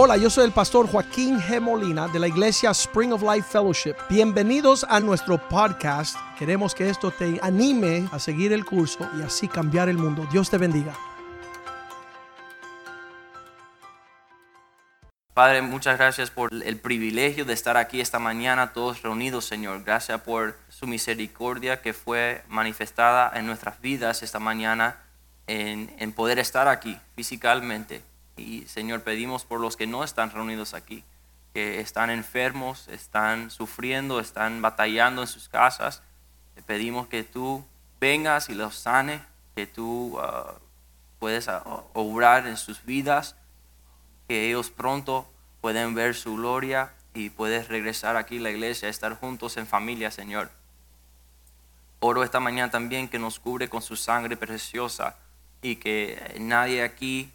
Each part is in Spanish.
Hola, yo soy el pastor Joaquín G. Molina de la iglesia Spring of Life Fellowship. Bienvenidos a nuestro podcast. Queremos que esto te anime a seguir el curso y así cambiar el mundo. Dios te bendiga. Padre, muchas gracias por el privilegio de estar aquí esta mañana todos reunidos, Señor. Gracias por su misericordia que fue manifestada en nuestras vidas esta mañana en, en poder estar aquí físicamente. Y Señor, pedimos por los que no están reunidos aquí, que están enfermos, están sufriendo, están batallando en sus casas. Pedimos que tú vengas y los sane, que tú uh, puedes uh, obrar en sus vidas que ellos pronto pueden ver su gloria y puedes regresar aquí a la iglesia, estar juntos en familia, Señor. Oro esta mañana también que nos cubre con su sangre preciosa y que nadie aquí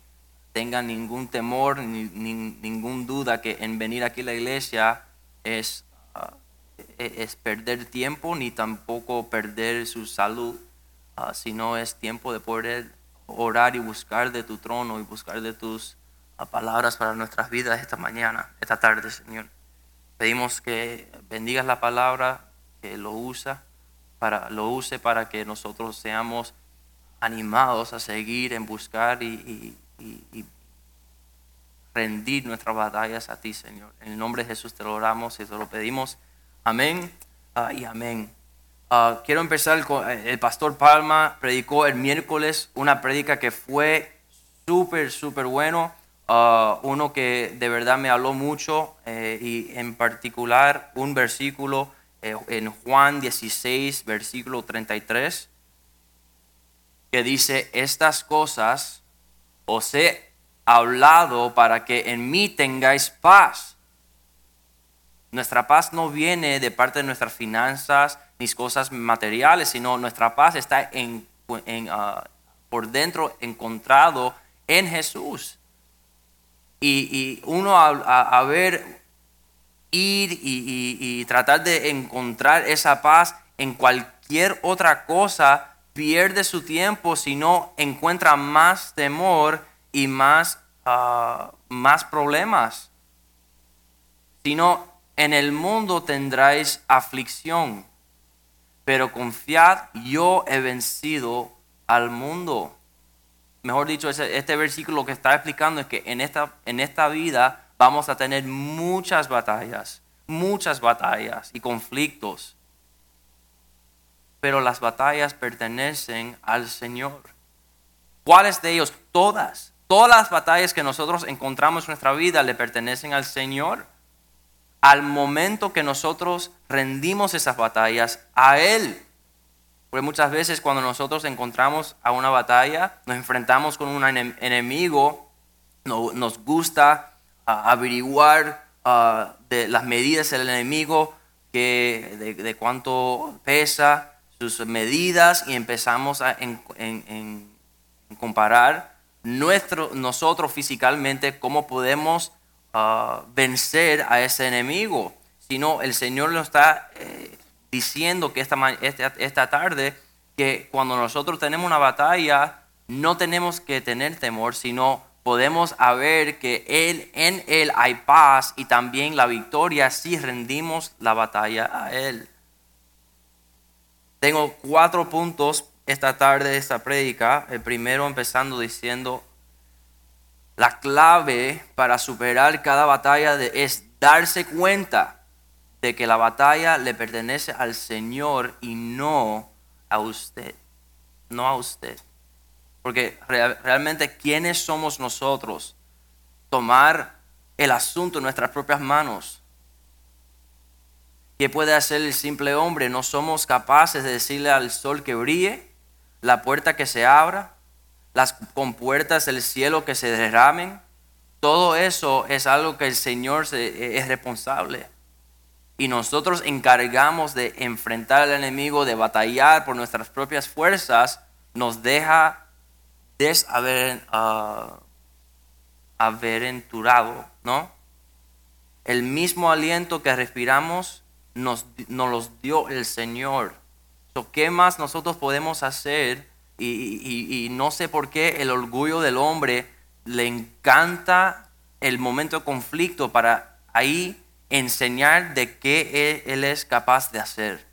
tenga ningún temor ni, ningún duda que en venir aquí a la iglesia es, uh, es perder tiempo ni tampoco perder su salud, uh, sino es tiempo de poder orar y buscar de tu trono y buscar de tus a palabras para nuestras vidas esta mañana, esta tarde, Señor. Pedimos que bendigas la palabra, que lo usa para lo use para que nosotros seamos animados a seguir en buscar y, rendir nuestras batallas a ti, Señor. En el nombre de Jesús te lo oramos y te lo pedimos. Amén ah, y amén. Ah, quiero empezar con eh, el pastor Palma predicó el miércoles una prédica que fue súper, súper bueno. Uh, uno que de verdad me habló mucho eh, y en particular un versículo eh, en Juan 16, versículo 33, que dice, estas cosas os he hablado para que en mí tengáis paz. Nuestra paz no viene de parte de nuestras finanzas ni cosas materiales, sino nuestra paz está uh, por dentro encontrado en Jesús y, uno a, ver, ir y, tratar de encontrar esa paz en cualquier otra cosa, pierde su tiempo si no encuentra más temor y más, ah, más problemas. Sino en el mundo tendráis aflicción, pero confiad, yo he vencido al mundo mejor dicho, este versículo que está explicando es que en esta, en esta vida vamos a tener muchas batallas, muchas batallas y conflictos. Pero las batallas pertenecen al Señor. ¿Cuáles de ellos? Todas. Todas las batallas que nosotros encontramos en nuestra vida le pertenecen al Señor. Al momento que nosotros rendimos esas batallas a Él, porque muchas veces cuando nosotros encontramos a una batalla, nos enfrentamos con un enemigo, nos gusta ah, averiguar ah, de las medidas del enemigo, que, de, cuánto pesa, sus medidas, y empezamos a comparar nuestro, nosotros físicamente cómo podemos ah, vencer a ese enemigo. Si no, el Señor nos está eh, diciendo que esta, esta, tarde que cuando nosotros tenemos una batalla, no tenemos que tener temor, sino podemos ver que él, en Él hay paz y también la victoria si rendimos la batalla a Él. Tengo cuatro puntos esta tarde de esta prédica. El primero empezando diciendo, la clave para superar cada batalla es darse cuenta de que la batalla le pertenece al Señor y no a usted. No a usted. Porque realmente, ¿quiénes somos nosotros? Tomar el asunto en nuestras propias manos. ¿Qué puede hacer el simple hombre? No somos capaces de decirle al sol que brille, la puerta que se abra, las compuertas del cielo que se derramen. Todo eso es algo que el Señor es responsable y nosotros encargamos de enfrentar al enemigo, de batallar por nuestras propias fuerzas, nos deja desaventurado, ¿no? El mismo aliento que respiramos nos, nos los dio el Señor. ¿Qué más nosotros podemos hacer? Y, y no sé por qué el orgullo del hombre le encanta el momento de conflicto para ahí enseñar de qué Él es capaz de hacer.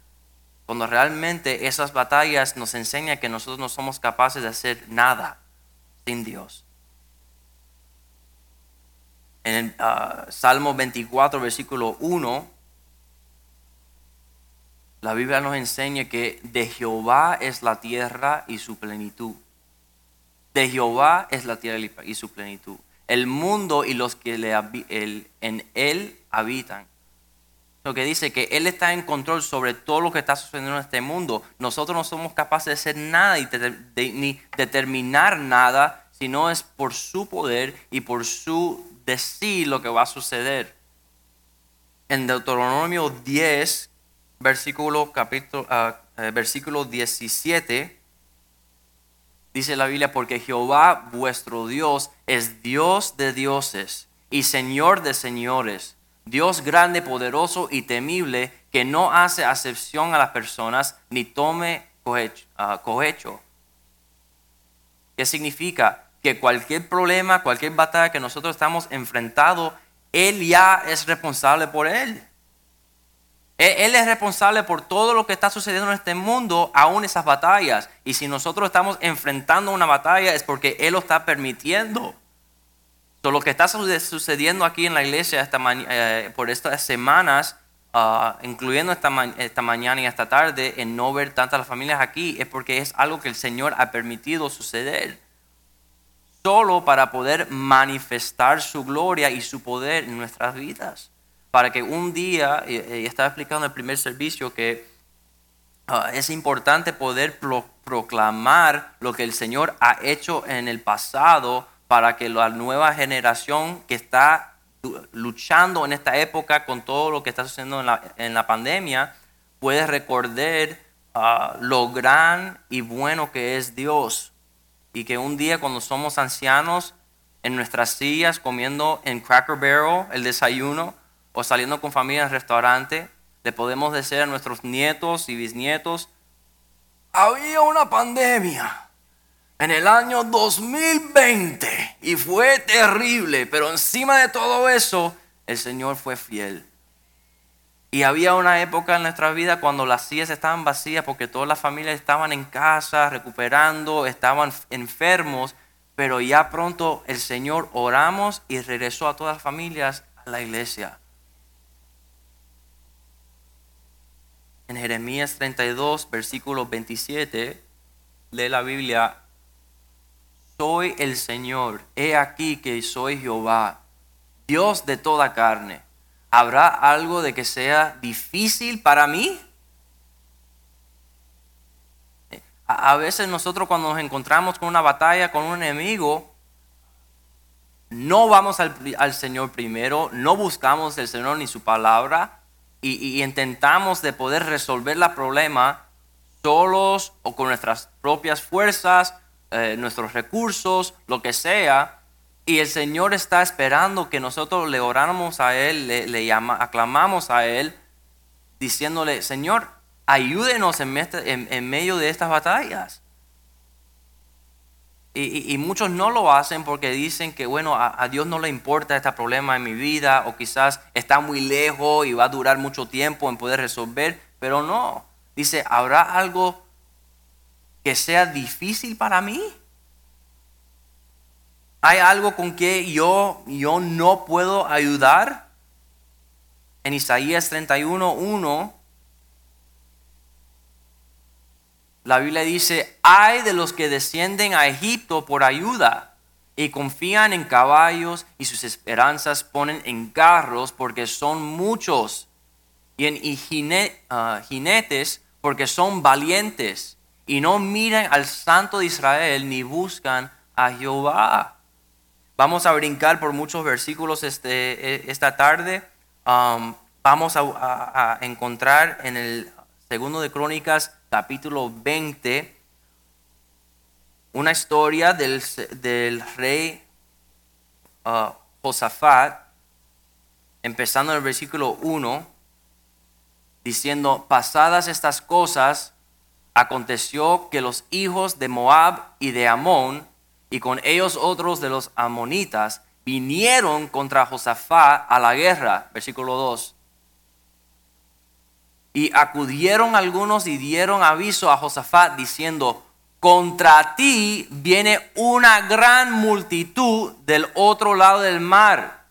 Cuando realmente esas batallas nos enseñan que nosotros no somos capaces de hacer nada sin Dios. En el ah, Salmo 24, versículo 1, la Biblia nos enseña que de Jehová es la tierra y su plenitud. De Jehová es la tierra y su plenitud. El mundo y los que le, en él habitan. Lo que dice que Él está en control sobre todo lo que está sucediendo en este mundo. Nosotros no somos capaces de hacer nada ni determinar nada, sino es por su poder y por su decir lo que va a suceder. En Deuteronomio 10, versículo, capítulo, uh, versículo 17, dice la Biblia, porque Jehová vuestro Dios es Dios de dioses y Señor de señores Dios grande, poderoso y temible, que no hace acepción a las personas ni tome ah, cohecho. ¿Qué significa? Que cualquier problema, cualquier batalla que nosotros estamos enfrentando, Él ya es responsable por Él. Él es responsable por todo lo que está sucediendo en este mundo, aún esas batallas. Y si nosotros estamos enfrentando una batalla es porque Él lo está permitiendo lo que está sucediendo aquí en la iglesia esta eh, por estas semanas, ah, incluyendo esta, esta, mañana y esta tarde, en no ver tantas familias aquí, es porque es algo que el Señor ha permitido suceder. Solo para poder manifestar su gloria y su poder en nuestras vidas. Para que un día, y, estaba explicando en el primer servicio que ah, es importante poder proclamar lo que el Señor ha hecho en el pasado para que la nueva generación que está luchando en esta época con todo lo que está sucediendo en la, pandemia pueda recordar ah, lo gran y bueno que es Dios. Y que un día cuando somos ancianos en nuestras sillas comiendo en Cracker Barrel el desayuno o saliendo con familia al restaurante, le podemos decir a nuestros nietos y bisnietos, había una pandemia en el año 2020 y fue terrible, pero encima de todo eso, el Señor fue fiel. Y había una época en nuestra vida cuando las sillas estaban vacías porque todas las familias estaban en casa, recuperando, estaban enfermos, pero ya pronto el Señor oramos y regresó a todas las familias a la iglesia. En Jeremías 32, versículo 27, lee la Biblia, soy el Señor, he aquí que soy Jehová, Dios de toda carne. ¿Habrá algo de que sea difícil para mí? A veces nosotros cuando nos encontramos con una batalla, con un enemigo, no vamos al, Señor primero, no buscamos el Señor ni su palabra y, intentamos de poder resolver el problema solos o con nuestras propias fuerzas eh, nuestros recursos, lo que sea. Y el Señor está esperando que nosotros le oramos a Él, le, aclamamos a Él, diciéndole, Señor, ayúdenos en, en, medio de estas batallas. Y, muchos no lo hacen porque dicen que, bueno, a, a, Dios no le importa este problema en mi vida o quizás está muy lejos y va a durar mucho tiempo en poder resolver, pero no. Dice, ¿habrá algo que sea difícil para mí? ¿Hay algo con que yo, yo no puedo ayudar? En Isaías 31.1, la Biblia dice, hay de los que descienden a Egipto por ayuda y confían en caballos y sus esperanzas ponen en carros porque son muchos y en ah, jinetes porque son valientes y no miran al Santo de Israel ni buscan a Jehová. Vamos a brincar por muchos versículos este, e, esta tarde. Vamos a, encontrar en el segundo de Crónicas, capítulo 20, una historia del, del rey uh, Josafat, empezando en el versículo 1, diciendo, pasadas estas cosas, aconteció que los hijos de Moab y de Amón, y con ellos otros de los amonitas, vinieron contra Josafat a la guerra, versículo 2. Y acudieron algunos y dieron aviso a Josafat diciendo, contra ti viene una gran multitud del otro lado del mar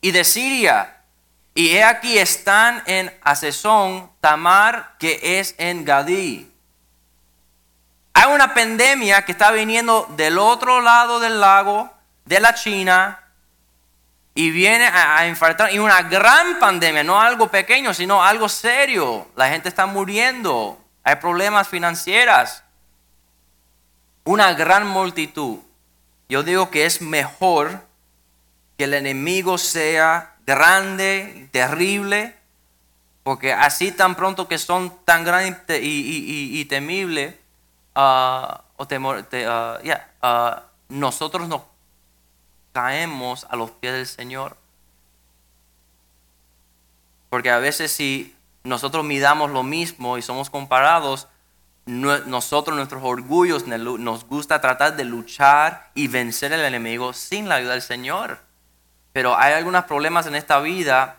y de Siria. Y he aquí están en Asesón, Tamar, que es en Gadí. Hay una pandemia que está viniendo del otro lado del lago, de la China, y viene a, a y una gran pandemia, no algo pequeño, sino algo serio. La gente está muriendo, hay problemas financieros, una gran multitud. Yo digo que es mejor que el enemigo sea grande, terrible, porque así tan pronto que son tan grandes y, temibles, ah, o temor, ah, ah, nosotros nos caemos a los pies del Señor. Porque a veces si nosotros midamos lo mismo y somos comparados, nosotros, nuestros orgullos, nos gusta tratar de luchar y vencer al enemigo sin la ayuda del Señor. Pero hay algunos problemas en esta vida,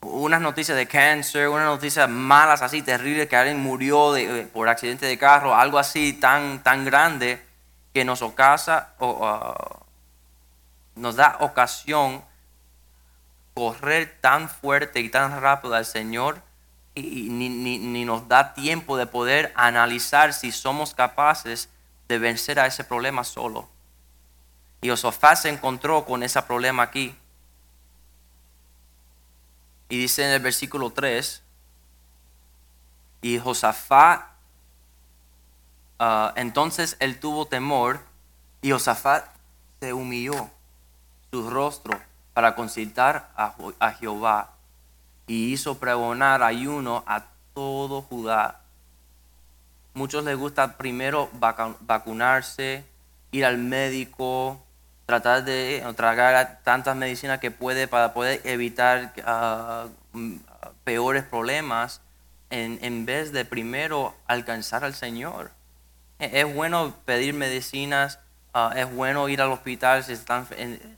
unas noticias de cáncer, unas noticias malas así terribles que alguien murió de, por accidente de carro, algo así tan, tan grande que nos ocasa, o, nos da ocasión correr tan fuerte y tan rápido al Señor y, ni, nos da tiempo de poder analizar si somos capaces de vencer a ese problema solo. Y Josafat se encontró con ese problema aquí. Y dice en el versículo 3, y Josafat, ah, entonces él tuvo temor y Josafat se humilló su rostro para consultar a, Jehová y hizo pregonar ayuno a todo Judá. Muchos les gusta primero vacunarse, ir al médico, tratar de tragar tantas medicinas que puede para poder evitar ah, mm, peores problemas en, en, vez de primero alcanzar al Señor. E, es bueno pedir medicinas Ah, es bueno ir al hospital si están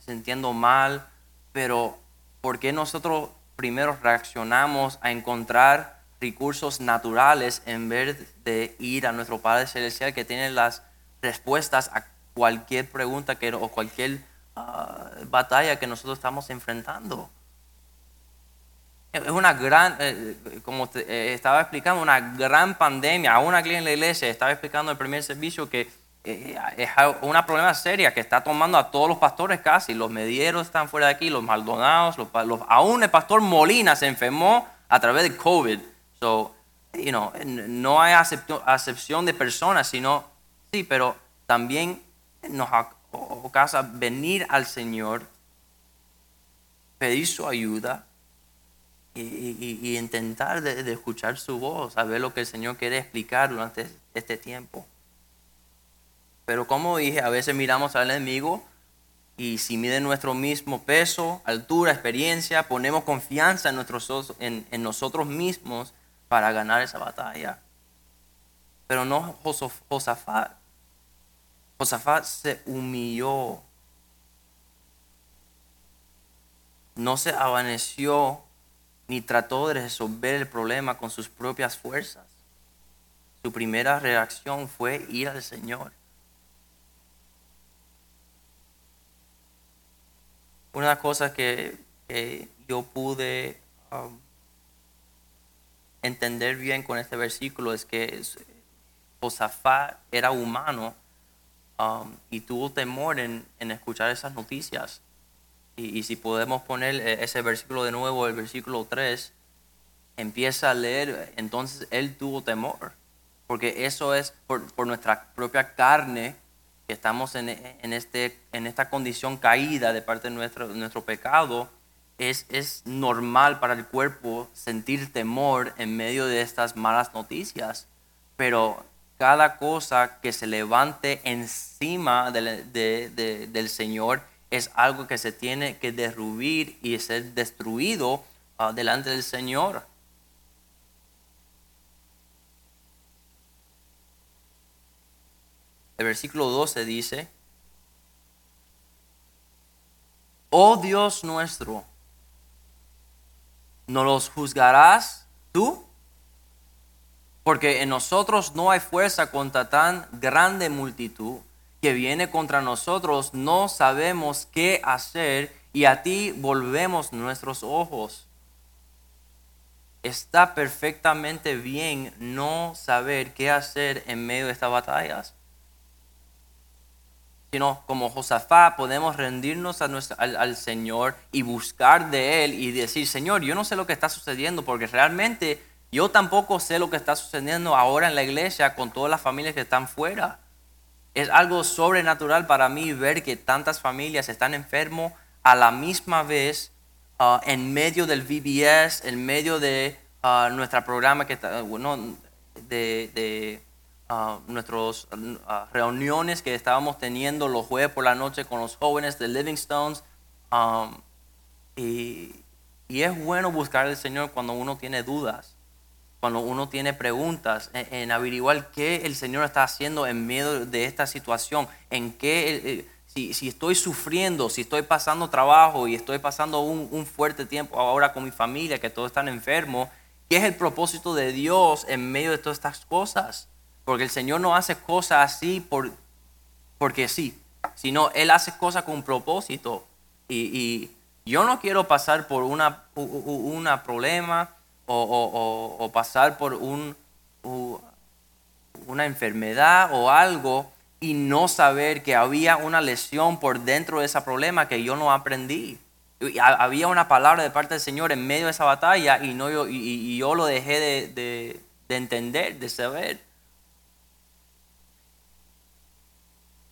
sintiendo mal, pero ¿por qué nosotros primero reaccionamos a encontrar recursos naturales en vez de ir a nuestro Padre Celestial que tiene las respuestas a cualquier pregunta que, o cualquier ah, batalla que nosotros estamos enfrentando? Es una gran, eh, como eh, estaba explicando, una gran pandemia. Aún aquí en la iglesia estaba explicando el primer servicio que eh, es una problema seria que está tomando a todos los pastores casi. Los medieros están fuera de aquí, los maldonados, los, aún el pastor Molina se enfermó a través de COVID. So, you know, no hay acepción de personas, sino, sí, pero también nos ocasa venir al Señor, pedir su ayuda y, intentar de, escuchar su voz, saber lo que el Señor quiere explicar durante este tiempo. Pero como dije, a veces miramos al enemigo y si mide nuestro mismo peso, altura, experiencia, ponemos confianza en, en nosotros mismos para ganar esa batalla. Pero no Josafat. Josafat se humilló. No se avaneció ni trató de resolver el problema con sus propias fuerzas. Su primera reacción fue ir al Señor. Una de las cosas que, yo pude um, entender bien con este versículo es que Josafat era humano um, y tuvo temor en, escuchar esas noticias. Y, si podemos poner eh, ese versículo de nuevo, el versículo 3, empieza a leer, entonces él tuvo temor, porque eso es por, por nuestra propia carne que estamos en, este, en esta condición caída de parte de nuestro, nuestro pecado, es, es normal para el cuerpo sentir temor en medio de estas malas noticias. Pero cada cosa que se levante encima del Señor es algo que se tiene que derruir y ser destruido ah, delante del Señor. El versículo 12 dice, oh Dios nuestro, ¿no los juzgarás tú? Porque en nosotros no hay fuerza contra tan grande multitud que viene contra nosotros, no sabemos qué hacer y a ti volvemos nuestros ojos. Está perfectamente bien no saber qué hacer en medio de estas batallas. Sino como Josafá podemos rendirnos a al, al Señor y buscar de Él y decir, Señor, yo no sé lo que está sucediendo porque realmente yo tampoco sé lo que está sucediendo ahora en la iglesia con todas las familias que están fuera. Es algo sobrenatural para mí ver que tantas familias están enfermos a la misma vez uh, en medio del VBS, en medio de uh, nuestro programa que está, bueno, de uh, nuestras reuniones que estábamos teniendo los jueves por la noche con los jóvenes de Livingstones. Um, y, y es bueno buscar al Señor cuando uno tiene dudas cuando uno tiene preguntas, en, averiguar qué el Señor está haciendo en medio de esta situación, en qué, eh, eh, si, si, estoy sufriendo, si estoy pasando trabajo y estoy pasando un, un, fuerte tiempo ahora con mi familia, que todos están enfermos, ¿qué es el propósito de Dios en medio de todas estas cosas? Porque el Señor no hace cosas así por, porque sí, sino Él hace cosas con propósito. Y, yo no quiero pasar por una, una problema o, pasar por un, una enfermedad o algo y no saber que había una lesión por dentro de ese problema que yo no aprendí. Había una palabra de parte del Señor en medio de esa batalla y, no, yo, y, yo lo dejé de, de entender, de saber.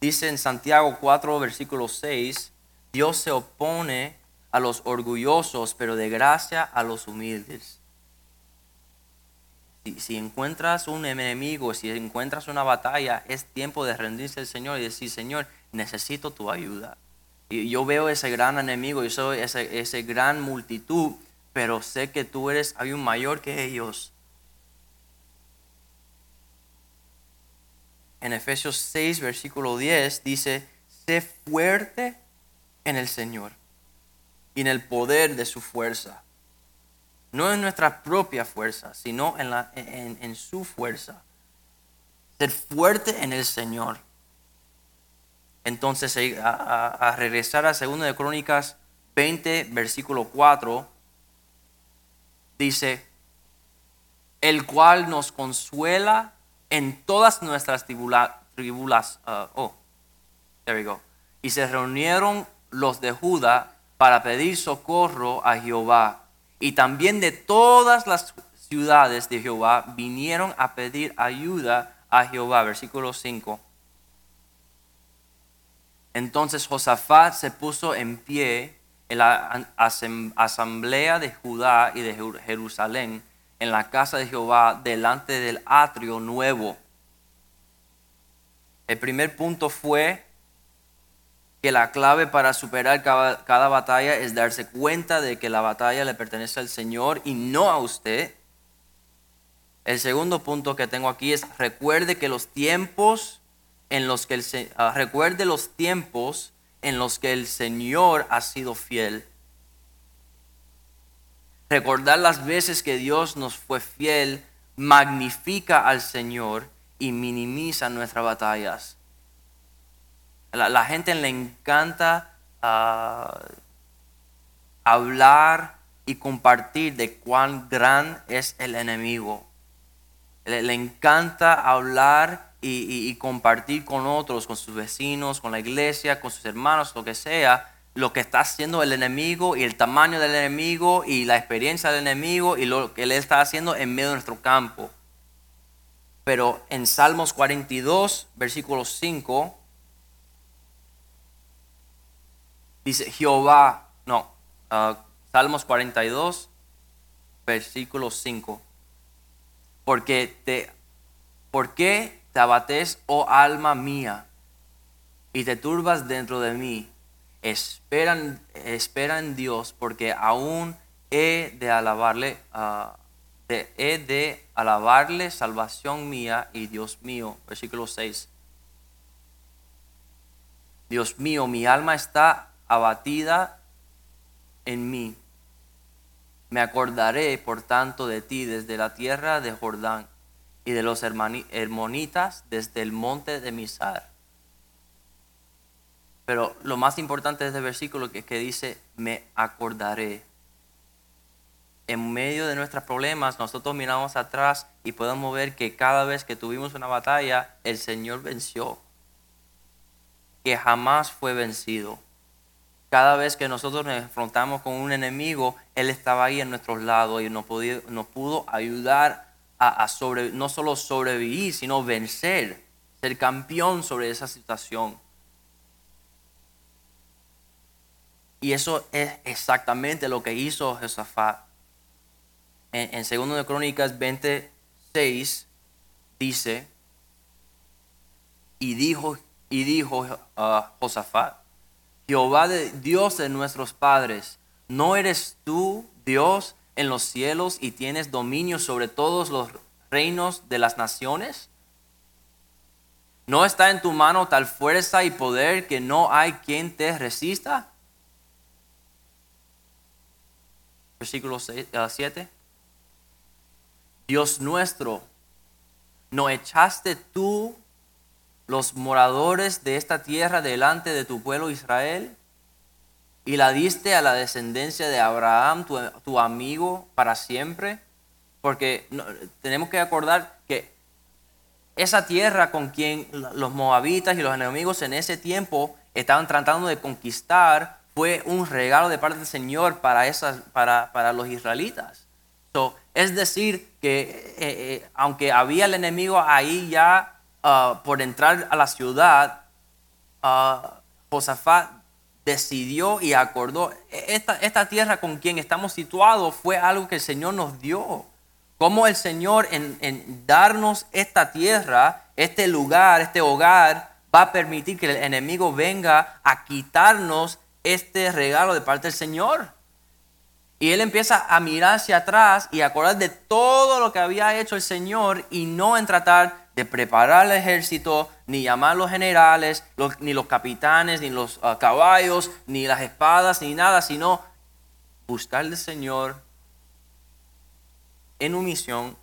Dice en Santiago 4, versículo 6, Dios se opone a los orgullosos, pero de gracia a los humildes si, encuentras un enemigo, si encuentras una batalla, es tiempo de rendirse al Señor y decir, Señor, necesito tu ayuda. Y yo veo ese gran enemigo, yo soy ese gran multitud, pero sé que tú eres, hay un mayor que ellos. En Efesios 6, versículo 10 dice, sé fuerte en el Señor y en el poder de su fuerza no en nuestra propia fuerza, sino en, su fuerza. Ser fuerte en el Señor. Entonces, a, regresar a 2 de Crónicas 20, versículo 4, dice, el cual nos consuela en todas nuestras tribulas. Uh, oh, there we go. Y se reunieron los de Judá para pedir socorro a Jehová y también de todas las ciudades de Jehová vinieron a pedir ayuda a Jehová. Versículo 5. Entonces Josafat se puso en pie en la asamblea de Judá y de Jerusalén en la casa de Jehová delante del atrio nuevo. El primer punto fue que la clave para superar cada, batalla es darse cuenta de que la batalla le pertenece al Señor y no a usted. El segundo punto que tengo aquí es recuerde que los tiempos en los que el, uh, recuerde los tiempos en los que el Señor ha sido fiel. Recordar las veces que Dios nos fue fiel magnifica al Señor y minimiza nuestras batallas. La, la gente le encanta uh, hablar y compartir de cuán gran es el enemigo. Le, encanta hablar y, compartir con otros, con sus vecinos, con la iglesia, con sus hermanos, lo que sea, lo que está haciendo el enemigo y el tamaño del enemigo y la experiencia del enemigo y lo que él está haciendo en medio de nuestro campo. Pero en Salmos 42, versículo 5, Dice Jehová, no, uh, Salmos 42, versículo 5. Porque te, ¿Por qué te abates, oh alma mía, y te turbas dentro de mí? Esperan, espera en Dios, porque aún he de alabarle, uh, he de alabarle salvación mía y Dios mío. Versículo 6. Dios mío, mi alma está abatida en mí. Me acordaré, por tanto, de ti desde la tierra de Jordán y de los hermonitas desde el monte de Misar. Pero lo más importante de este versículo es que dice, me acordaré. En medio de nuestros problemas, nosotros miramos atrás y podemos ver que cada vez que tuvimos una batalla, el Señor venció. Que jamás fue vencido. Cada vez que nosotros nos enfrentamos con un enemigo, Él estaba ahí en nuestros lados y nos, pudo ayudar a, a no solo sobrevivir, sino vencer, ser campeón sobre esa situación. Y eso es exactamente lo que hizo Josafat. En, en 2 de Crónicas 26 dice, y dijo, y dijo uh, Josafat, Jehová de Dios de nuestros padres, ¿no eres tú Dios en los cielos y tienes dominio sobre todos los reinos de las naciones? ¿No está en tu mano tal fuerza y poder que no hay quien te resista? Versículo 7. Ah, Dios nuestro, ¿no echaste tú los moradores de esta tierra delante de tu pueblo Israel y la diste a la descendencia de Abraham, tu, amigo, para siempre. Porque tenemos que acordar que esa tierra con quien los moabitas y los enemigos en ese tiempo estaban tratando de conquistar fue un regalo de parte del Señor para, esas, para, para los israelitas. es decir, que eh, eh, aunque había el enemigo ahí ya Ah, por entrar a la ciudad, uh, Josafat decidió y acordó, esta, esta tierra con quien estamos situados fue algo que el Señor nos dio. Como el Señor en, en darnos esta tierra, este lugar, este hogar, va a permitir que el enemigo venga a quitarnos este regalo de parte del Señor. Y él empieza a mirar hacia atrás y acordar de todo lo que había hecho el Señor y no en tratar de preparar el ejército, ni llamar los generales, ni los capitanes, ni los ah, caballos, ni las espadas, ni nada, sino buscar al Señor en una misión,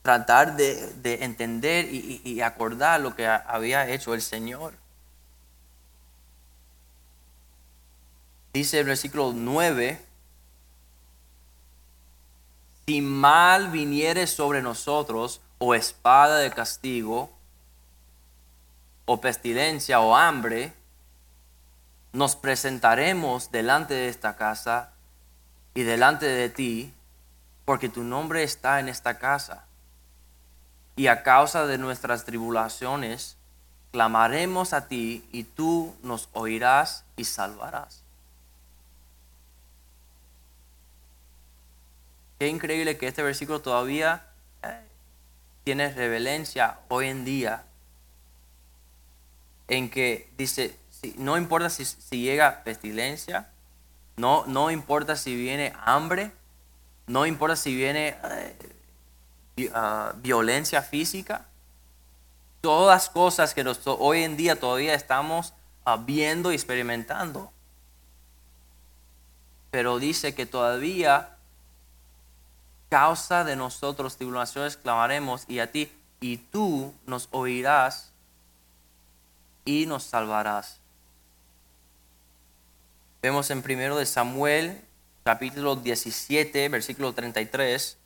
tratar de, entender y, y acordar lo que había hecho el Señor. Dice el versículo 9, si mal viniere sobre nosotros, o espada de castigo, o pestilencia, o hambre, nos presentaremos delante de esta casa y delante de ti, porque tu nombre está en esta casa. Y a causa de nuestras tribulaciones, clamaremos a ti y tú nos oirás y salvarás. Qué increíble que este versículo todavía tiene revelencia hoy en día en que dice, no importa si, llega pestilencia, no, no importa si viene hambre, no importa si viene eh, ah, violencia física, todas cosas que hoy en día todavía estamos ah, viendo y experimentando. Pero dice que todavía causa de nosotros tribulaciones clamaremos y a ti, y tú nos oirás y nos salvarás. Vemos en primero de Samuel, capítulo 17, versículo 33.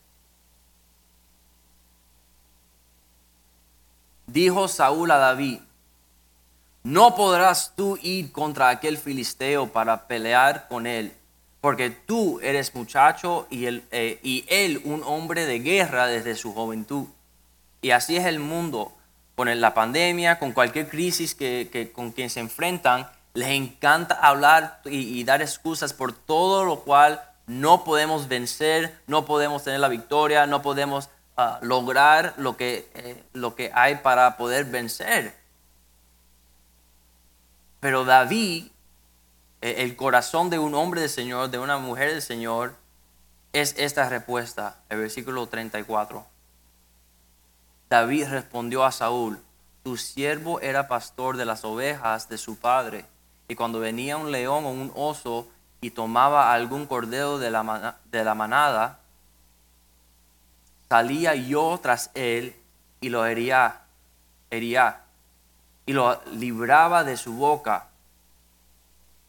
Dijo Saúl a David, no podrás tú ir contra aquel filisteo para pelear con él porque tú eres muchacho y él, eh, y él un hombre de guerra desde su juventud. Y así es el mundo, con la pandemia, con cualquier crisis que, con quien se enfrentan, les encanta hablar y, dar excusas por todo lo cual no podemos vencer, no podemos tener la victoria, no podemos ah, lograr lo que, eh, lo que hay para poder vencer. Pero David eh, el corazón de un hombre del Señor, de una mujer del Señor, es esta respuesta, el versículo 34. David respondió a Saúl, tu siervo era pastor de las ovejas de su padre, y cuando venía un león o un oso y tomaba algún cordero de la, de la manada, salía yo tras él y lo hería, hería, y lo libraba de su boca.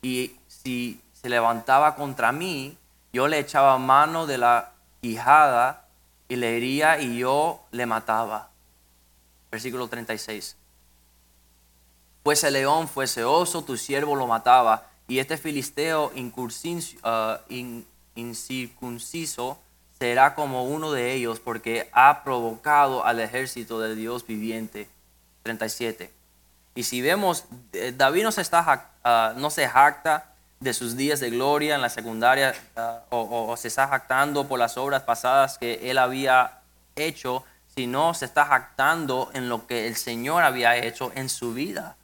Y si se levantaba contra mí, yo le echaba mano de la quijada y le hería y yo le mataba. Versículo 36. Fuese león, fuese oso, tu siervo lo mataba. Y este filisteo in- incircunciso será como uno de ellos porque ha provocado al ejército de Dios viviente. 37. Y si vemos, eh, David no se, está, ah, no se jacta de sus días de gloria en la secundaria ah, o, o- o se está jactando por las obras pasadas que él había hecho, sino se está jactando en lo que el Señor había hecho en su vida.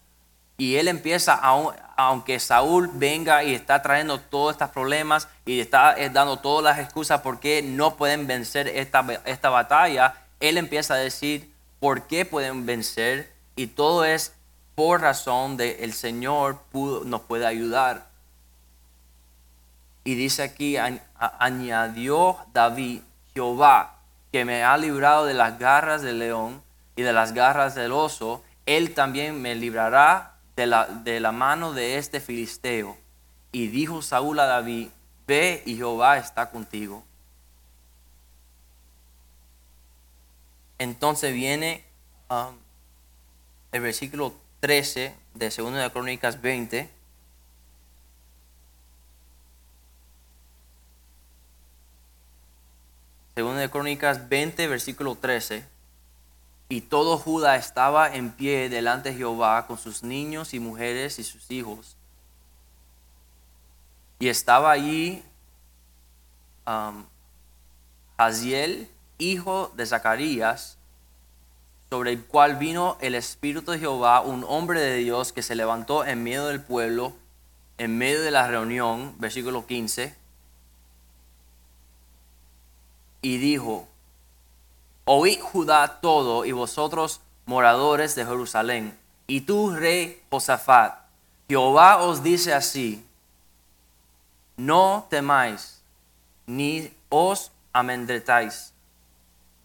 Y él empieza, aun- aunque Saúl venga y está trayendo todos estos problemas y está eh, dando todas las excusas por qué no pueden vencer esta, esta batalla, él empieza a decir por qué pueden vencer y todo es por razón de el Señor pudo- nos puede ayudar. Y dice aquí, añadió David, Jehová, que me ha librado de las garras del león y de las garras del oso, él también me librará de la, de la mano de este filisteo. Y dijo Saúl a David, ve y Jehová está contigo. Entonces viene um, el versículo 13 de 2 de Crónicas 20. Segunda de Crónicas 20, versículo 13. Y todo Judá estaba en pie delante de Jehová con sus niños y mujeres y sus hijos. Y estaba allí um, Haziel, hijo de Zacarías, sobre el cual vino el Espíritu de Jehová, un hombre de Dios que se levantó en medio del pueblo, en medio de la reunión, versículo 15, y dijo, Oíd Judá todo y vosotros moradores de Jerusalén, y tú rey Josafat, Jehová os dice así, no temáis, ni os amedrentáis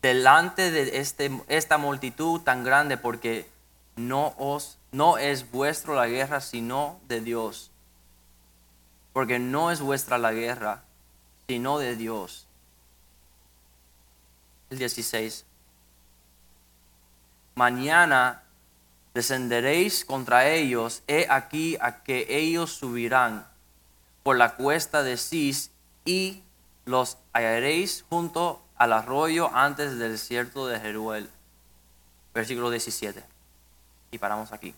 delante de este, esta multitud tan grande, porque no, os, no es vuestro la guerra, sino de Dios. Porque no es vuestra la guerra, sino de Dios. El 16. Mañana descenderéis contra ellos, he aquí a que ellos subirán por la cuesta de Cis y los hallaréis junto al arroyo antes del desierto de Jeruel. Versículo 17. Y paramos aquí.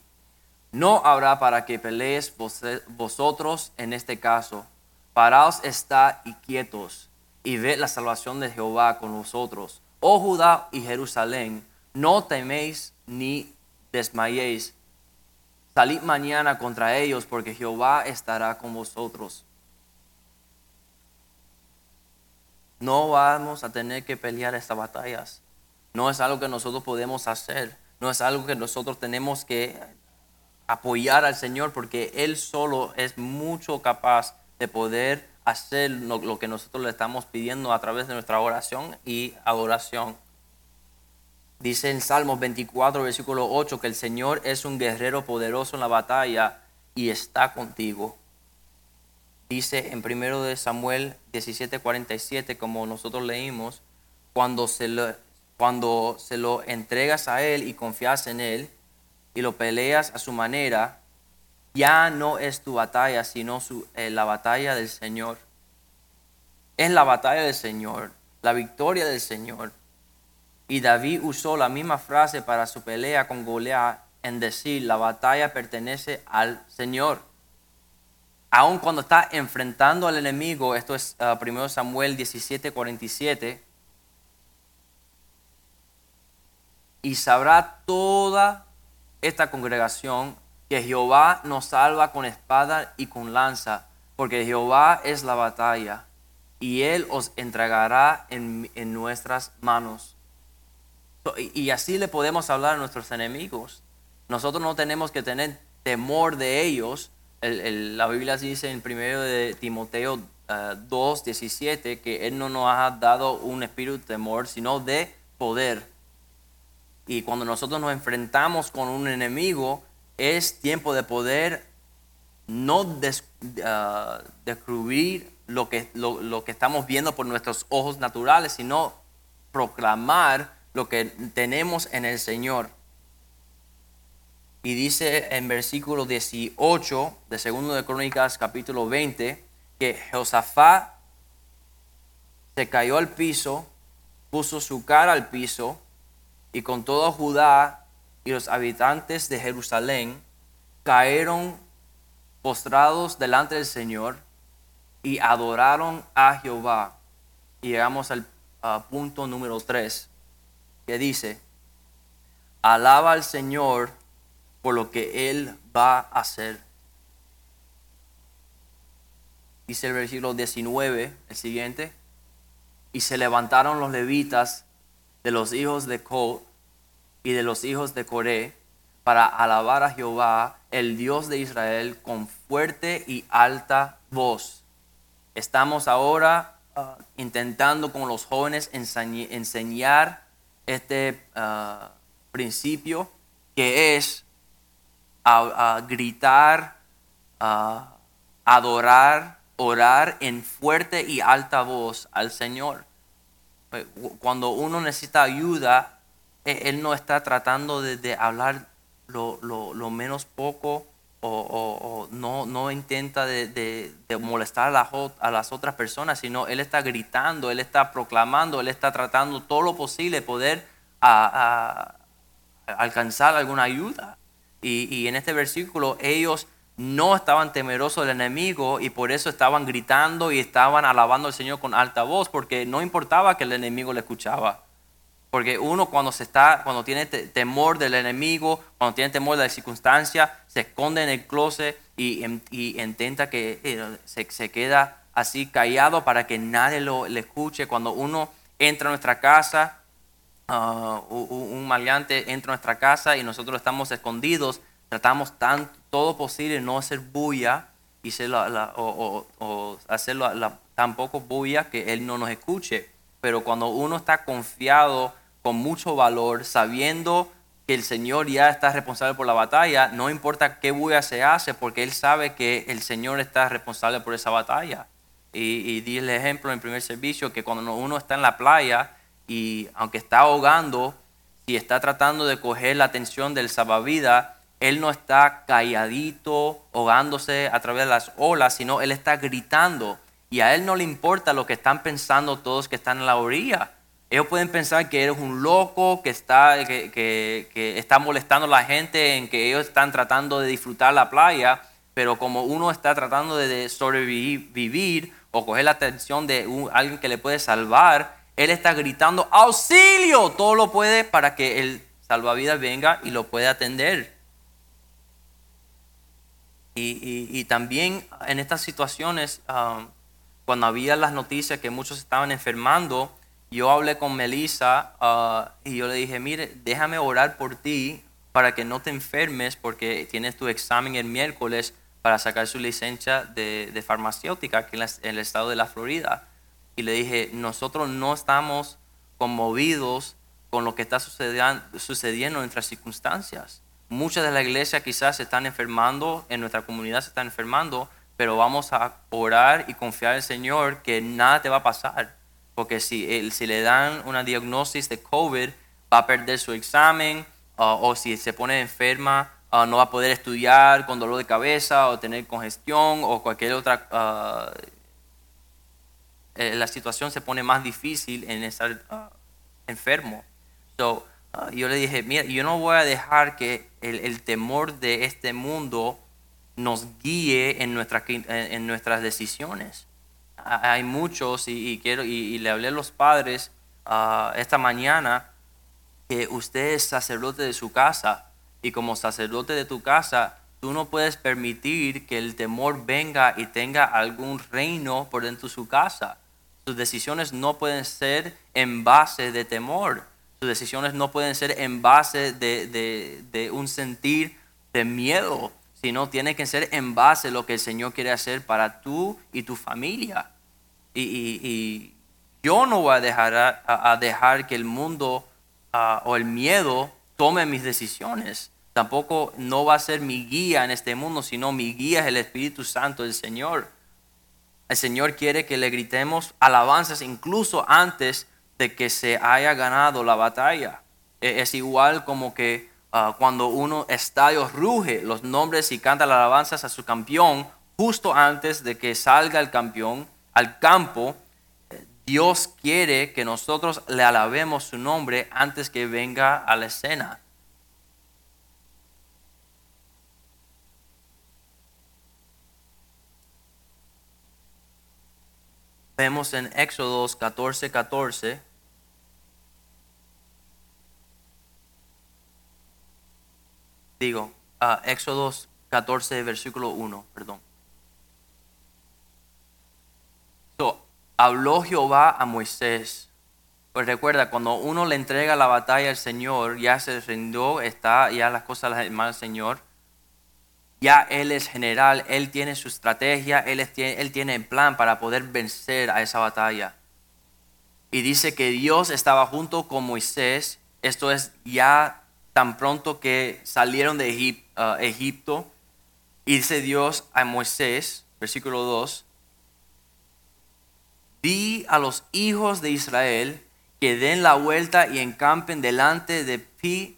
No habrá para que pelees vos- vosotros en este caso. Paraos está y quietos y ved la salvación de Jehová con vosotros. Oh Judá y Jerusalén, no teméis ni desmayéis. Salid mañana contra ellos porque Jehová estará con vosotros. No vamos a tener que pelear estas batallas. No es algo que nosotros podemos hacer. No es algo que nosotros tenemos que apoyar al Señor porque Él solo es mucho capaz de poder hacer lo, que nosotros le estamos pidiendo a través de nuestra oración y adoración. Dice en Salmos 24, versículo 8, que el Señor es un guerrero poderoso en la batalla y está contigo. Dice en 1 de Samuel 17, 47, como nosotros leímos, cuando se, lo, cuando se lo entregas a Él y confías en Él y lo peleas a su manera, ya no es tu batalla, sino eh, la batalla del Señor. Es la batalla del Señor, la victoria del Señor. Y David usó la misma frase para su pelea con Goliat en decir, la batalla pertenece al Señor. Aun cuando está enfrentando al enemigo, esto es ah, 1 Samuel 17, 47, y sabrá toda esta congregación que Jehová nos salva con espada y con lanza, porque Jehová es la batalla, y Él os entregará en, en nuestras manos. Y así le podemos hablar a nuestros enemigos. Nosotros no tenemos que tener temor de ellos, el- la Biblia dice en primero de Timoteo 2, 17 que Él no nos ha dado un espíritu de temor, sino de poder. Y cuando nosotros nos enfrentamos con un enemigo, es tiempo de poder no des- ah, descubrir lo que, lo que estamos viendo por nuestros ojos naturales, sino proclamar lo que tenemos en el Señor. Y dice en versículo 18 de Segundo de Crónicas capítulo 20 que Josafat se cayó al piso, puso su cara al piso y con todo Judá y los habitantes de Jerusalén cayeron postrados delante del Señor y adoraron a Jehová. Y llegamos al punto número 3 que dice, alaba al Señor por lo que Él va a hacer. Dice el versículo 19, el siguiente, y se levantaron los levitas de los hijos de Col y de los hijos de Coré para alabar a Jehová, el Dios de Israel, con fuerte y alta voz. Estamos ahora ah, intentando con los jóvenes enseñ- enseñar este ah, principio que es a, gritar, a adorar, orar en fuerte y alta voz al Señor. Eh, Cuando uno necesita ayuda, eh, Él no está tratando de, hablar lo, menos poco o, no, no intenta de, molestar a las, a las otras personas, sino Él está gritando, Él está proclamando, Él está tratando todo lo posible de poder alcanzar alguna ayuda. Y, y en este versículo ellos no estaban temerosos del enemigo y por eso estaban gritando y estaban alabando al Señor con alta voz, porque no importaba que el enemigo le escuchaba. Porque uno cuando se está, cuando tiene te- temor del enemigo, cuando tiene temor de la circunstancia, se esconde en el closet y, y intenta que eh, se, se queda así callado para que nadie lo le escuche. Cuando uno entra a nuestra casa, ah, un maleante entra a nuestra casa y nosotros estamos escondidos, tratamos tan, todo posible no hacer bulla y ser la- la- o, o- o hacer la- la- tan poco bulla que él no nos escuche. Pero cuando uno está confiado con mucho valor, sabiendo que el Señor ya está responsable por la batalla, no importa qué bulla se hace, porque él sabe que el Señor está responsable por esa batalla. Y, y di el ejemplo en el primer servicio que cuando uno está en la playa y aunque está ahogando, si está tratando de coger la atención del salvavidas, él no está calladito, ahogándose a través de las olas, sino él está gritando. Y a él no le importa lo que están pensando todos que están en la orilla. Ellos pueden pensar que eres un loco, que está, que, que- está molestando a la gente, en que ellos están tratando de disfrutar la playa, pero como uno está tratando de- sobrevivir o coger la atención de alguien que le puede salvar, él está gritando, auxilio, todo lo puede para que el salvavidas venga y lo pueda atender. Y, también en estas situaciones, um, cuando había las noticias que muchos estaban enfermando, yo hablé con Melissa ah, y yo le dije, mire, déjame orar por ti para que no te enfermes porque tienes tu examen el miércoles para sacar su licencia de, de farmacéutica aquí en, la- en el estado de la Florida. Y le dije, nosotros no estamos conmovidos con lo que está sucediendo, en nuestras circunstancias. Muchas de la iglesia quizás se están enfermando, en nuestra comunidad se están enfermando, pero vamos a orar y confiar en el Señor que nada te va a pasar. Porque si, si le dan una diagnosis de COVID, va a perder su examen, ah, o si se pone enferma, ah, no va a poder estudiar con dolor de cabeza, o tener congestión, o cualquier otra ah, eh, la situación se pone más difícil en estar ah, enfermo. So, ah, yo le dije, mira, yo no voy a dejar que el, temor de este mundo nos guíe en, nuestra, en, nuestras decisiones. Hay muchos, y, quiero, y, y le hablé a los padres ah, esta mañana, que usted es sacerdote de su casa y como sacerdote de tu casa, tú no puedes permitir que el temor venga y tenga algún reino por dentro de su casa. Sus decisiones no pueden ser en base de temor. Sus decisiones no pueden ser en base de, de- un sentir de miedo, sino tiene que ser en base a lo que el Señor quiere hacer para tú y tu familia. Y, y- y yo no voy a dejar, a dejar que el mundo ah, o el miedo tome mis decisiones. Tampoco no va a ser mi guía en este mundo, sino mi guía es el Espíritu Santo del Señor. El Señor quiere que le gritemos alabanzas incluso antes de que se haya ganado la batalla. E- Es igual como que ah, cuando uno estadio ruge los nombres y canta las alabanzas a su campeón justo antes de que salga el campeón al campo. eh, Dios quiere que nosotros le alabemos su nombre antes que venga a la escena. Vemos en Éxodos 14, 14. Digo, ah, Éxodos 14, versículo 1, perdón. So, habló Jehová a Moisés. Pues recuerda, cuando uno le entrega la batalla al Señor, ya se rindió, está ya las cosas las Señor. Ya Él es general, Él tiene su estrategia, Él, tiene- el plan para poder vencer a esa batalla. Y dice que Dios estaba junto con Moisés, esto es ya tan pronto que salieron de ah, Egipto. Y dice Dios a Moisés, versículo 2, Di a los hijos de Israel que den la vuelta y encampen delante de Pi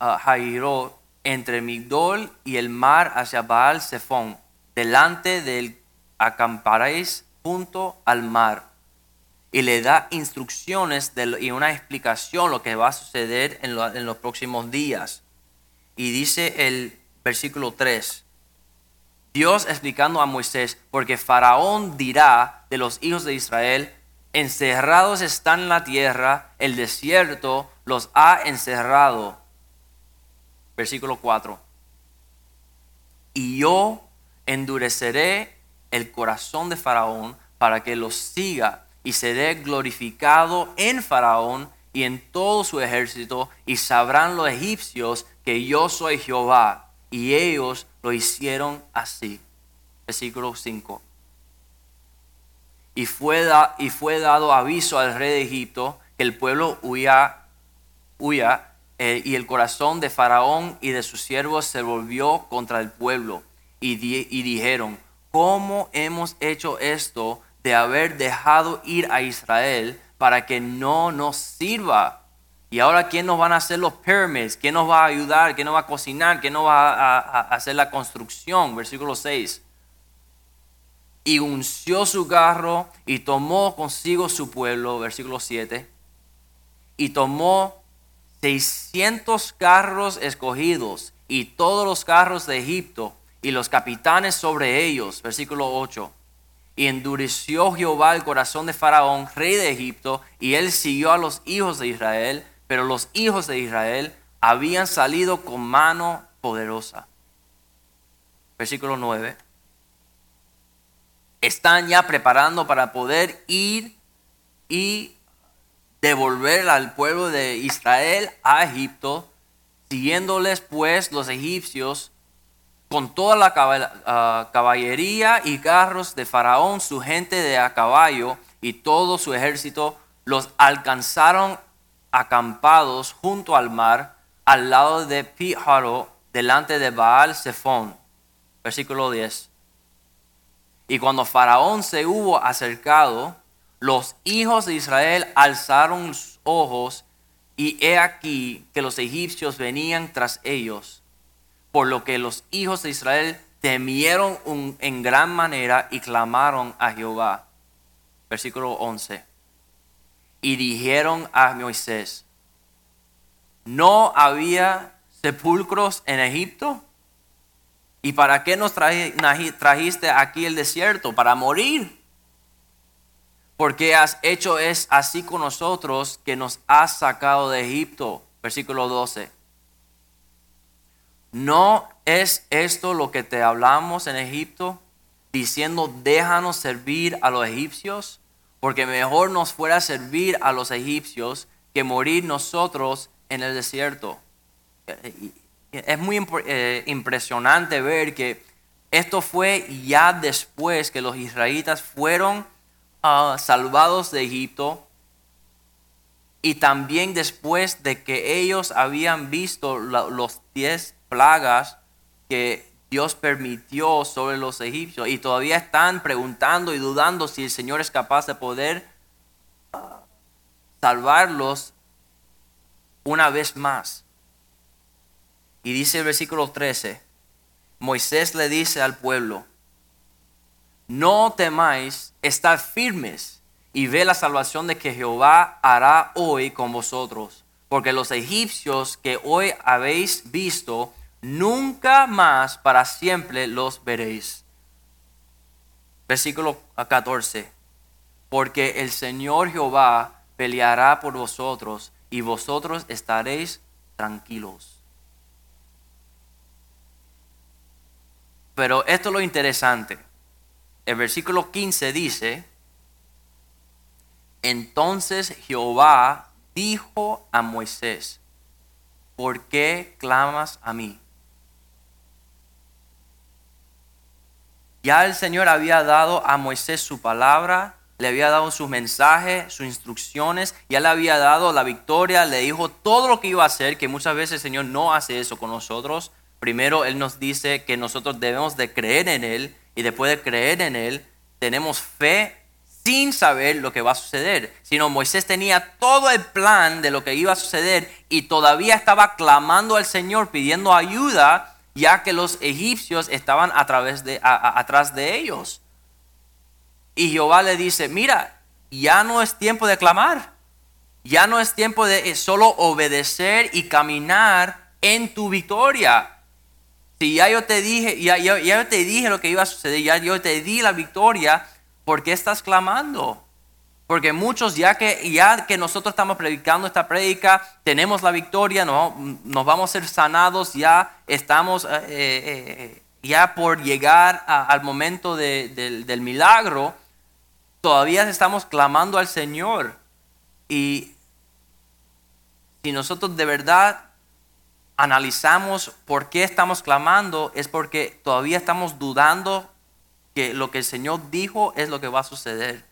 uh, Jairot, entre Migdol y el mar hacia Baal Zephon, delante del acamparéis junto al mar. Y le da instrucciones de y una explicación lo que va a suceder en, en los próximos días. Y dice el versículo 3. Dios explicando a Moisés, porque Faraón dirá de los hijos de Israel, encerrados están en la tierra, el desierto los ha encerrado. Versículo 4. Y yo endureceré el corazón de Faraón para que los siga y seré glorificado en Faraón y en todo su ejército y sabrán los egipcios que yo soy Jehová y ellos lo hicieron así. Versículo 5. Y fue, y fue dado aviso al rey de Egipto que el pueblo huía, huía eh, y el corazón de Faraón y de sus siervos se volvió contra el pueblo. Y, di- y dijeron, ¿cómo hemos hecho esto de haber dejado ir a Israel para que no nos sirva? Y ahora, ¿quién nos van a hacer los pyramids? ¿Quién nos va a ayudar? ¿Quién nos va a cocinar? ¿Quién nos va a, a- hacer la construcción? Versículo 6 y unció su carro y tomó consigo su pueblo, versículo 7, y tomó 600 carros escogidos y todos los carros de Egipto y los capitanes sobre ellos, versículo 8. Y endureció Jehová el corazón de Faraón, rey de Egipto, y él siguió a los hijos de Israel, pero los hijos de Israel habían salido con mano poderosa. Versículo 9 están ya preparando para poder ir y devolver al pueblo de Israel a Egipto, siguiéndoles pues los egipcios con toda la ah, caballería y carros de Faraón, su gente de a caballo y todo su ejército, los alcanzaron acampados junto al mar, al lado de Piharo, delante de Baal Zephon. Versículo 10. Y cuando Faraón se hubo acercado, los hijos de Israel alzaron sus ojos y he aquí que los egipcios venían tras ellos. Por lo que los hijos de Israel temieron un- en gran manera y clamaron a Jehová. Versículo 11. Y dijeron a Moisés, ¿no había sepulcros en Egipto? ¿Y para qué nos trajiste aquí el desierto? Para morir. Porque has hecho es así con nosotros que nos has sacado de Egipto. Versículo 12. ¿No es esto lo que te hablamos en Egipto? Diciendo, déjanos servir a los egipcios. Porque mejor nos fuera servir a los egipcios que morir nosotros en el desierto. es muy eh, impresionante ver que esto fue ya después que los israelitas fueron salvados de Egipto y también después de que ellos habían visto la- los diez plagas que Dios permitió sobre los egipcios y todavía están preguntando y dudando si el Señor es capaz de poder ah, salvarlos una vez más. Y dice el versículo 13, Moisés le dice al pueblo, no temáis, estad firmes y ve la salvación de que Jehová hará hoy con vosotros. Porque los egipcios que hoy habéis visto, nunca más para siempre los veréis. Versículo 14. Porque el Señor Jehová peleará por vosotros y vosotros estaréis tranquilos. Pero esto es lo interesante. El versículo 15 dice, entonces Jehová dijo a Moisés, ¿por qué clamas a mí? Ya el Señor había dado a Moisés su palabra, le había dado su mensaje, sus instrucciones, ya le había dado la victoria, le dijo todo lo que iba a hacer, que muchas veces el Señor no hace eso con nosotros. Primero Él nos dice que nosotros debemos de creer en Él y después de creer en Él tenemos fe sin saber lo que va a suceder. Sino Moisés tenía todo el plan de lo que iba a suceder y todavía estaba clamando al Señor pidiendo ayuda ya que los egipcios estaban a través de, a- atrás de ellos. Y Jehová le dice, mira, ya no es tiempo de clamar, ya no es tiempo de eh, solo obedecer y caminar en tu victoria. Si ya yo te dije, ya, ya, yo te dije lo que iba a suceder, ya yo te di la victoria, ¿por qué estás clamando? Porque muchos, ya que, ya que nosotros estamos predicando esta prédica, tenemos la victoria, no, nos vamos a ser sanados, ya estamos eh, eh, eh, ya por llegar al momento de- del, del milagro, todavía estamos clamando al Señor. Y si nosotros de verdad analizamos por qué estamos clamando, es porque todavía estamos dudando que lo que el Señor dijo es lo que va a suceder.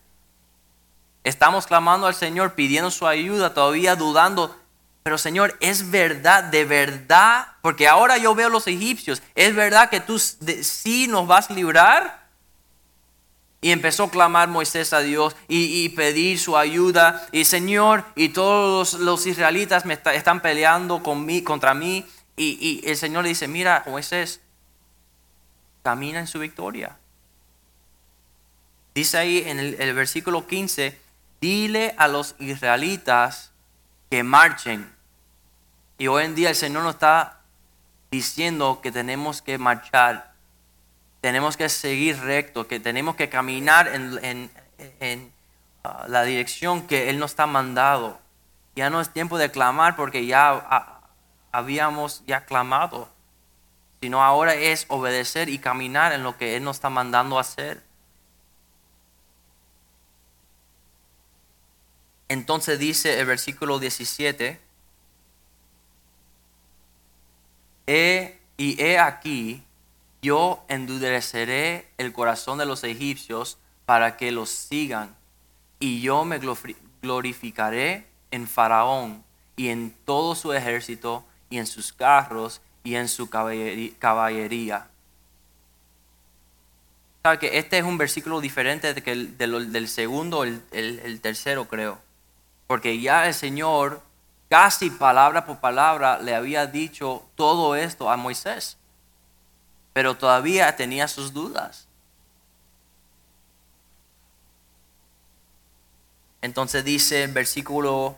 Estamos clamando al Señor, pidiendo su ayuda, todavía dudando. Pero Señor, es verdad, de verdad, porque ahora yo veo los egipcios, es verdad que tú sí nos vas a librar. Y empezó a clamar Moisés a Dios y, pedir su ayuda. Y Señor, y todos los, israelitas me está- están peleando con mí, contra mí. Y, y el Señor le dice, mira, Moisés, camina en su victoria. Dice ahí en el, el versículo 15, dile a los israelitas que marchen. Y hoy en día el Señor nos está diciendo que tenemos que marchar, tenemos que seguir recto, que tenemos que caminar en, en- en, ah, la dirección que Él nos está mandado. Ya no es tiempo de clamar porque ya ah, habíamos ya clamado, sino ahora es obedecer y caminar en lo que Él nos está mandando a hacer. Entonces dice el versículo 17, he, y he aquí, yo endureceré el corazón de los egipcios para que los sigan, y yo me glori- glorificaré en Faraón y en todo su ejército y en sus carros y en su caballería. Sabe que este es un versículo diferente de que el- del segundo, el tercero creo. Porque ya el Señor, casi palabra por palabra, le había dicho todo esto a Moisés. Pero todavía tenía sus dudas. Entonces dice en versículo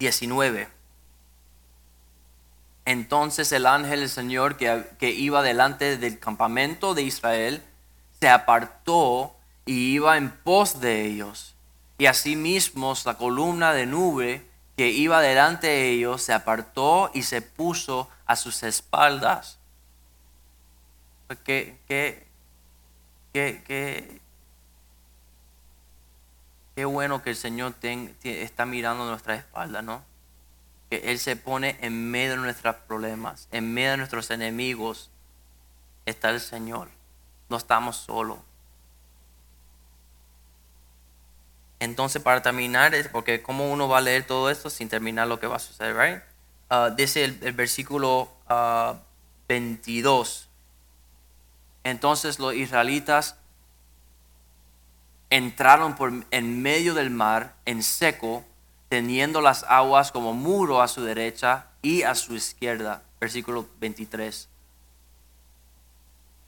19. Entonces el ángel del Señor que, que iba delante del campamento de Israel se apartó y iba en pos de ellos. Y asimismo la columna de nube que iba delante de ellos se apartó y se puso a sus espaldas. ¿Qué, qué, qué, qué, bueno que el Señor está mirando nuestra espalda, ¿no? que Él se pone en medio de nuestros problemas, en medio de nuestros enemigos, está el Señor. No estamos solos. Entonces, para terminar, porque cómo uno va a leer todo esto sin terminar lo que va a suceder, right? Uh, dice el, versículo 22. Uh, Entonces los israelitas entraron por en medio del mar en seco, teniendo las aguas como muro a su derecha y a su izquierda. Versículo 23.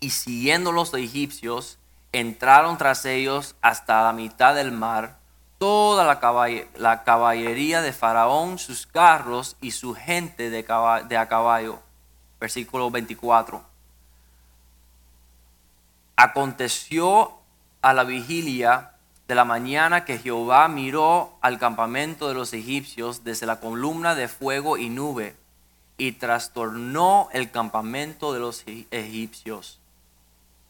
Y siguiendo los egipcios, entraron tras ellos hasta la mitad del mar toda la, caballería de Faraón, sus carros y su gente de, de a caballo. Versículo 24. Aconteció a la vigilia de la mañana que Jehová miró al campamento de los egipcios desde la columna de fuego y nube y trastornó el campamento de los egipcios.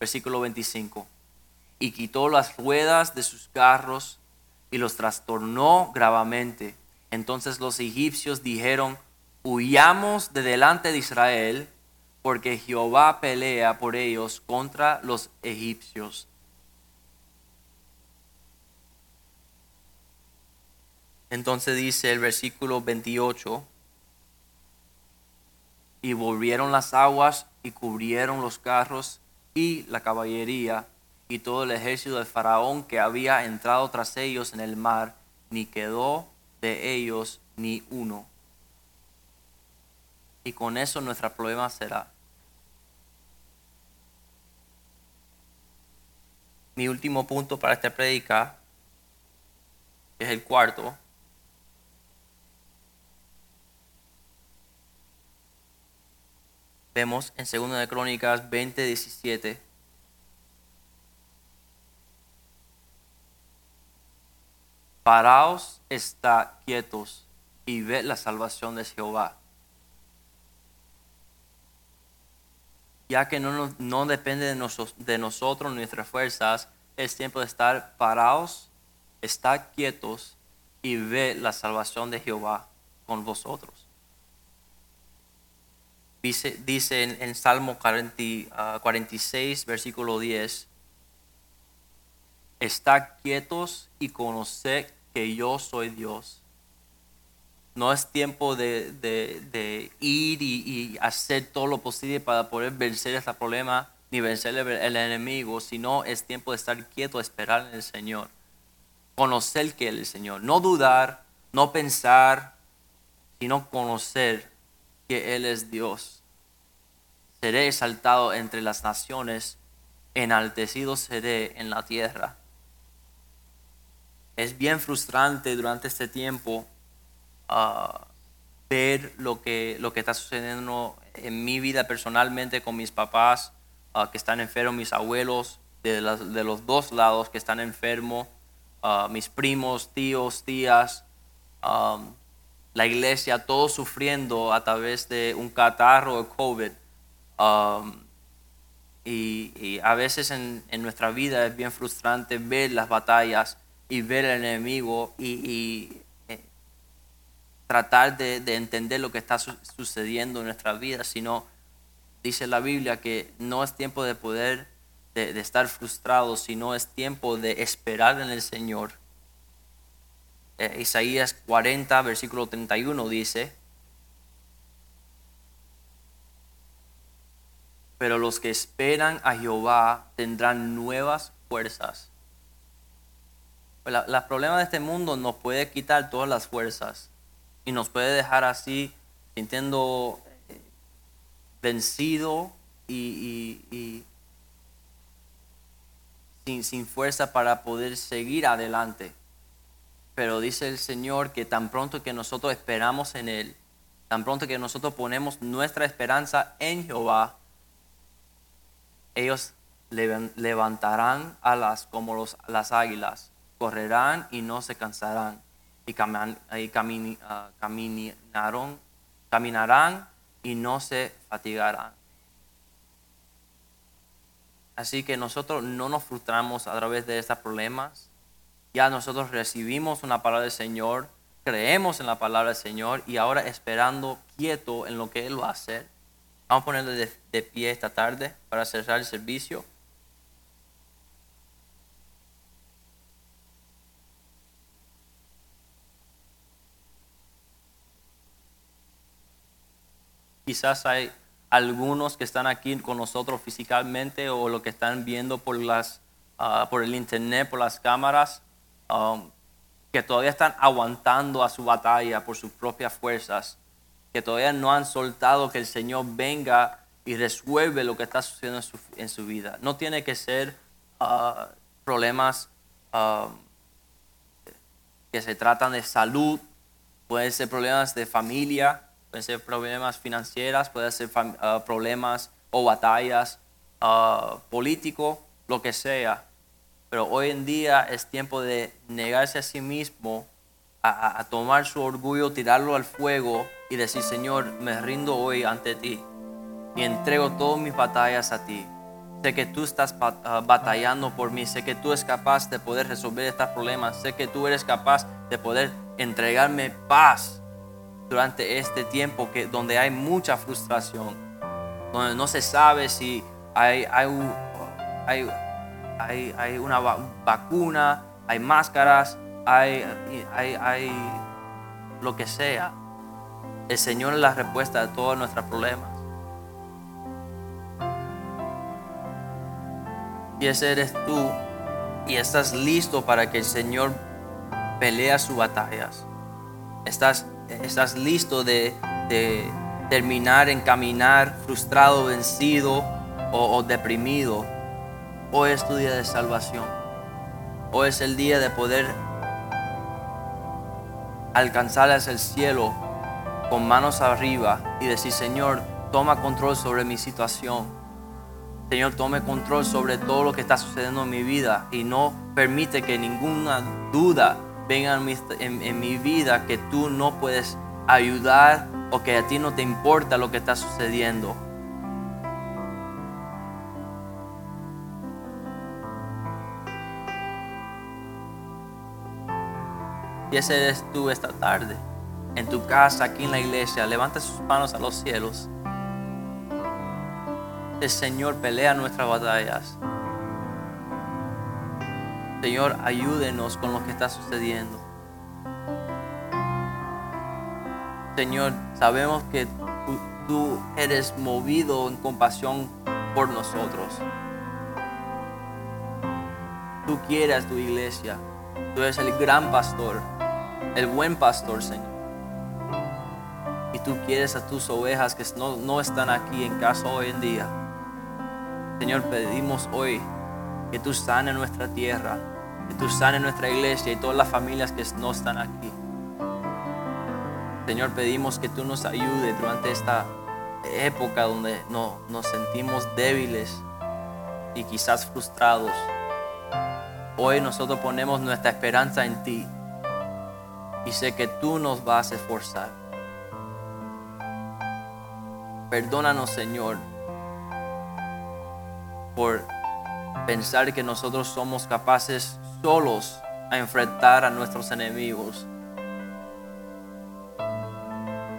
Versículo 25. Y quitó las ruedas de sus carros y los trastornó gravemente. Entonces los egipcios dijeron, huyamos de delante de Israel, porque Jehová pelea por ellos contra los egipcios. Entonces dice el versículo 28, y volvieron las aguas y cubrieron los carros y la caballería y todo el ejército de Faraón que había entrado tras ellos en el mar, ni quedó de ellos ni uno. Y con eso nuestro problema será. Mi último punto para esta predica es el cuarto. Vemos en 2 de Crónicas 20, 17 Paraos está quietos y ve la salvación de Jehová. Ya que no, no depende de, nosotros, de nosotros, nuestras fuerzas, es tiempo de estar parados, estar quietos y ve la salvación de Jehová con vosotros. Dice, dice en, Salmo 46, ah, versículo 10, Está quietos y conoced que yo soy Dios. No es tiempo de, ir y, hacer todo lo posible para poder vencer este problema ni vencer el, enemigo, sino es tiempo de estar quieto, esperar en el Señor. Conocer que es el Señor. No dudar, no pensar, sino conocer que Él es Dios. Seré exaltado entre las naciones, enaltecido seré en la tierra es bien frustrante durante este tiempo ah, ver lo que, lo que está sucediendo en mi vida personalmente con mis papás ah, que están enfermos, mis abuelos de, de, los dos lados que están enfermos, ah, mis primos, tíos, tías, la iglesia, todos sufriendo a través de un catarro de COVID. y, a veces en, en nuestra vida es bien frustrante ver las batallas y ver al enemigo y, eh, tratar de, entender lo que está sucediendo en nuestra vida, sino dice la Biblia que no es tiempo de poder, de, estar frustrados, sino es tiempo de esperar en el Señor. Eh, Isaías 40, versículo 31 dice, pero los que esperan a Jehová tendrán nuevas fuerzas pues la, problema de este mundo nos puede quitar todas las fuerzas y nos puede dejar así sintiendo eh, vencido y, sin, sin fuerza para poder seguir adelante. Pero dice el Señor que tan pronto que nosotros esperamos en Él, tan pronto que nosotros ponemos nuestra esperanza en Jehová, ellos levantarán alas como los, las águilas correrán y no se cansarán, y, ah, caminarán y no se fatigarán. Así que nosotros no nos frustramos a través de estos problemas. Ya nosotros recibimos una palabra del Señor creemos en la palabra del Señor y ahora esperando quieto en lo que Él va a hacer. Vamos a ponerle de, de pie esta tarde para cerrar el servicio. Quizás hay algunos que están aquí con nosotros físicamente o los que están viendo por, las, ah, por el internet, por las cámaras, um, que todavía están aguantando a su batalla por sus propias fuerzas, que todavía no han soltado que el Señor venga y resuelve lo que está sucediendo en su, en su vida. No tiene que ser ah, problemas um, que se tratan de salud, pueden ser problemas de familia, pueden ser problemas financieros, pueden ser uh, problemas o batallas uh, políticos, lo que sea. Pero hoy en día es tiempo de negarse a sí mismo, a, a, tomar su orgullo, tirarlo al fuego y decir, Señor, me rindo hoy ante ti y entrego todas mis batallas a ti. Sé que tú estás uh, batallando por mí, sé que tú eres capaz de poder resolver estos problemas, sé que tú eres capaz de poder entregarme paz durante este tiempo que, donde hay mucha frustración, donde no se sabe si hay, hay, hay, hay, una vacuna, hay máscaras, hay, hay, hay lo que sea. El Señor es la respuesta de todos nuestros problemas. Y ese eres tú y estás listo para que el Señor pelea sus batallas. Estás estás listo de, terminar en caminar frustrado, vencido o, deprimido. Hoy es tu día de salvación. Hoy es el día de poder alcanzar hacia el cielo con manos arriba y decir, Señor, toma control sobre mi situación. Señor, tome control sobre todo lo que está sucediendo en mi vida y no permite que ninguna duda venga en mi, vida que tú no puedes ayudar o que a ti no te importa lo que está sucediendo. Y ese eres tú esta tarde, en tu casa, aquí en la iglesia. Levanta sus manos a los cielos. El Señor pelea nuestras batallas. Señor, ayúdenos con lo que está sucediendo. Señor, sabemos que tú, eres movido en compasión por nosotros. Tú quieres tu iglesia. Tú eres el gran pastor, el buen pastor, Señor. Y tú quieres a tus ovejas que no, no están aquí en casa hoy en día. Señor, pedimos hoy que tú sanes nuestra tierra, que tú sanes nuestra iglesia y todas las familias que no están aquí. Señor, pedimos que tú nos ayudes durante esta época donde no, nos sentimos débiles y quizás frustrados. Hoy nosotros ponemos nuestra esperanza en ti y sé que tú nos vas a esforzar. Perdónanos, Señor, por pensar que nosotros somos capaces solos a enfrentar a nuestros enemigos.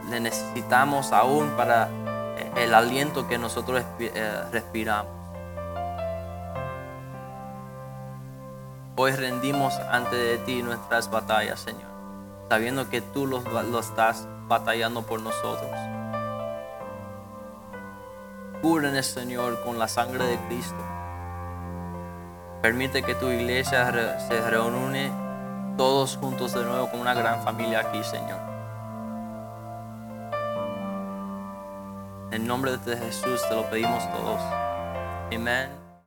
Le necesitamos aún para el aliento que nosotros eh, respiramos. Hoy rendimos ante de ti nuestras batallas, Señor, sabiendo que tú lo, lo estás batallando por nosotros. Cúrenes, Señor, con la sangre de Cristo. Permite que tu iglesia se reúne todos juntos de nuevo como una gran familia aquí, Señor. En nombre de Jesús te lo pedimos todos. Amén.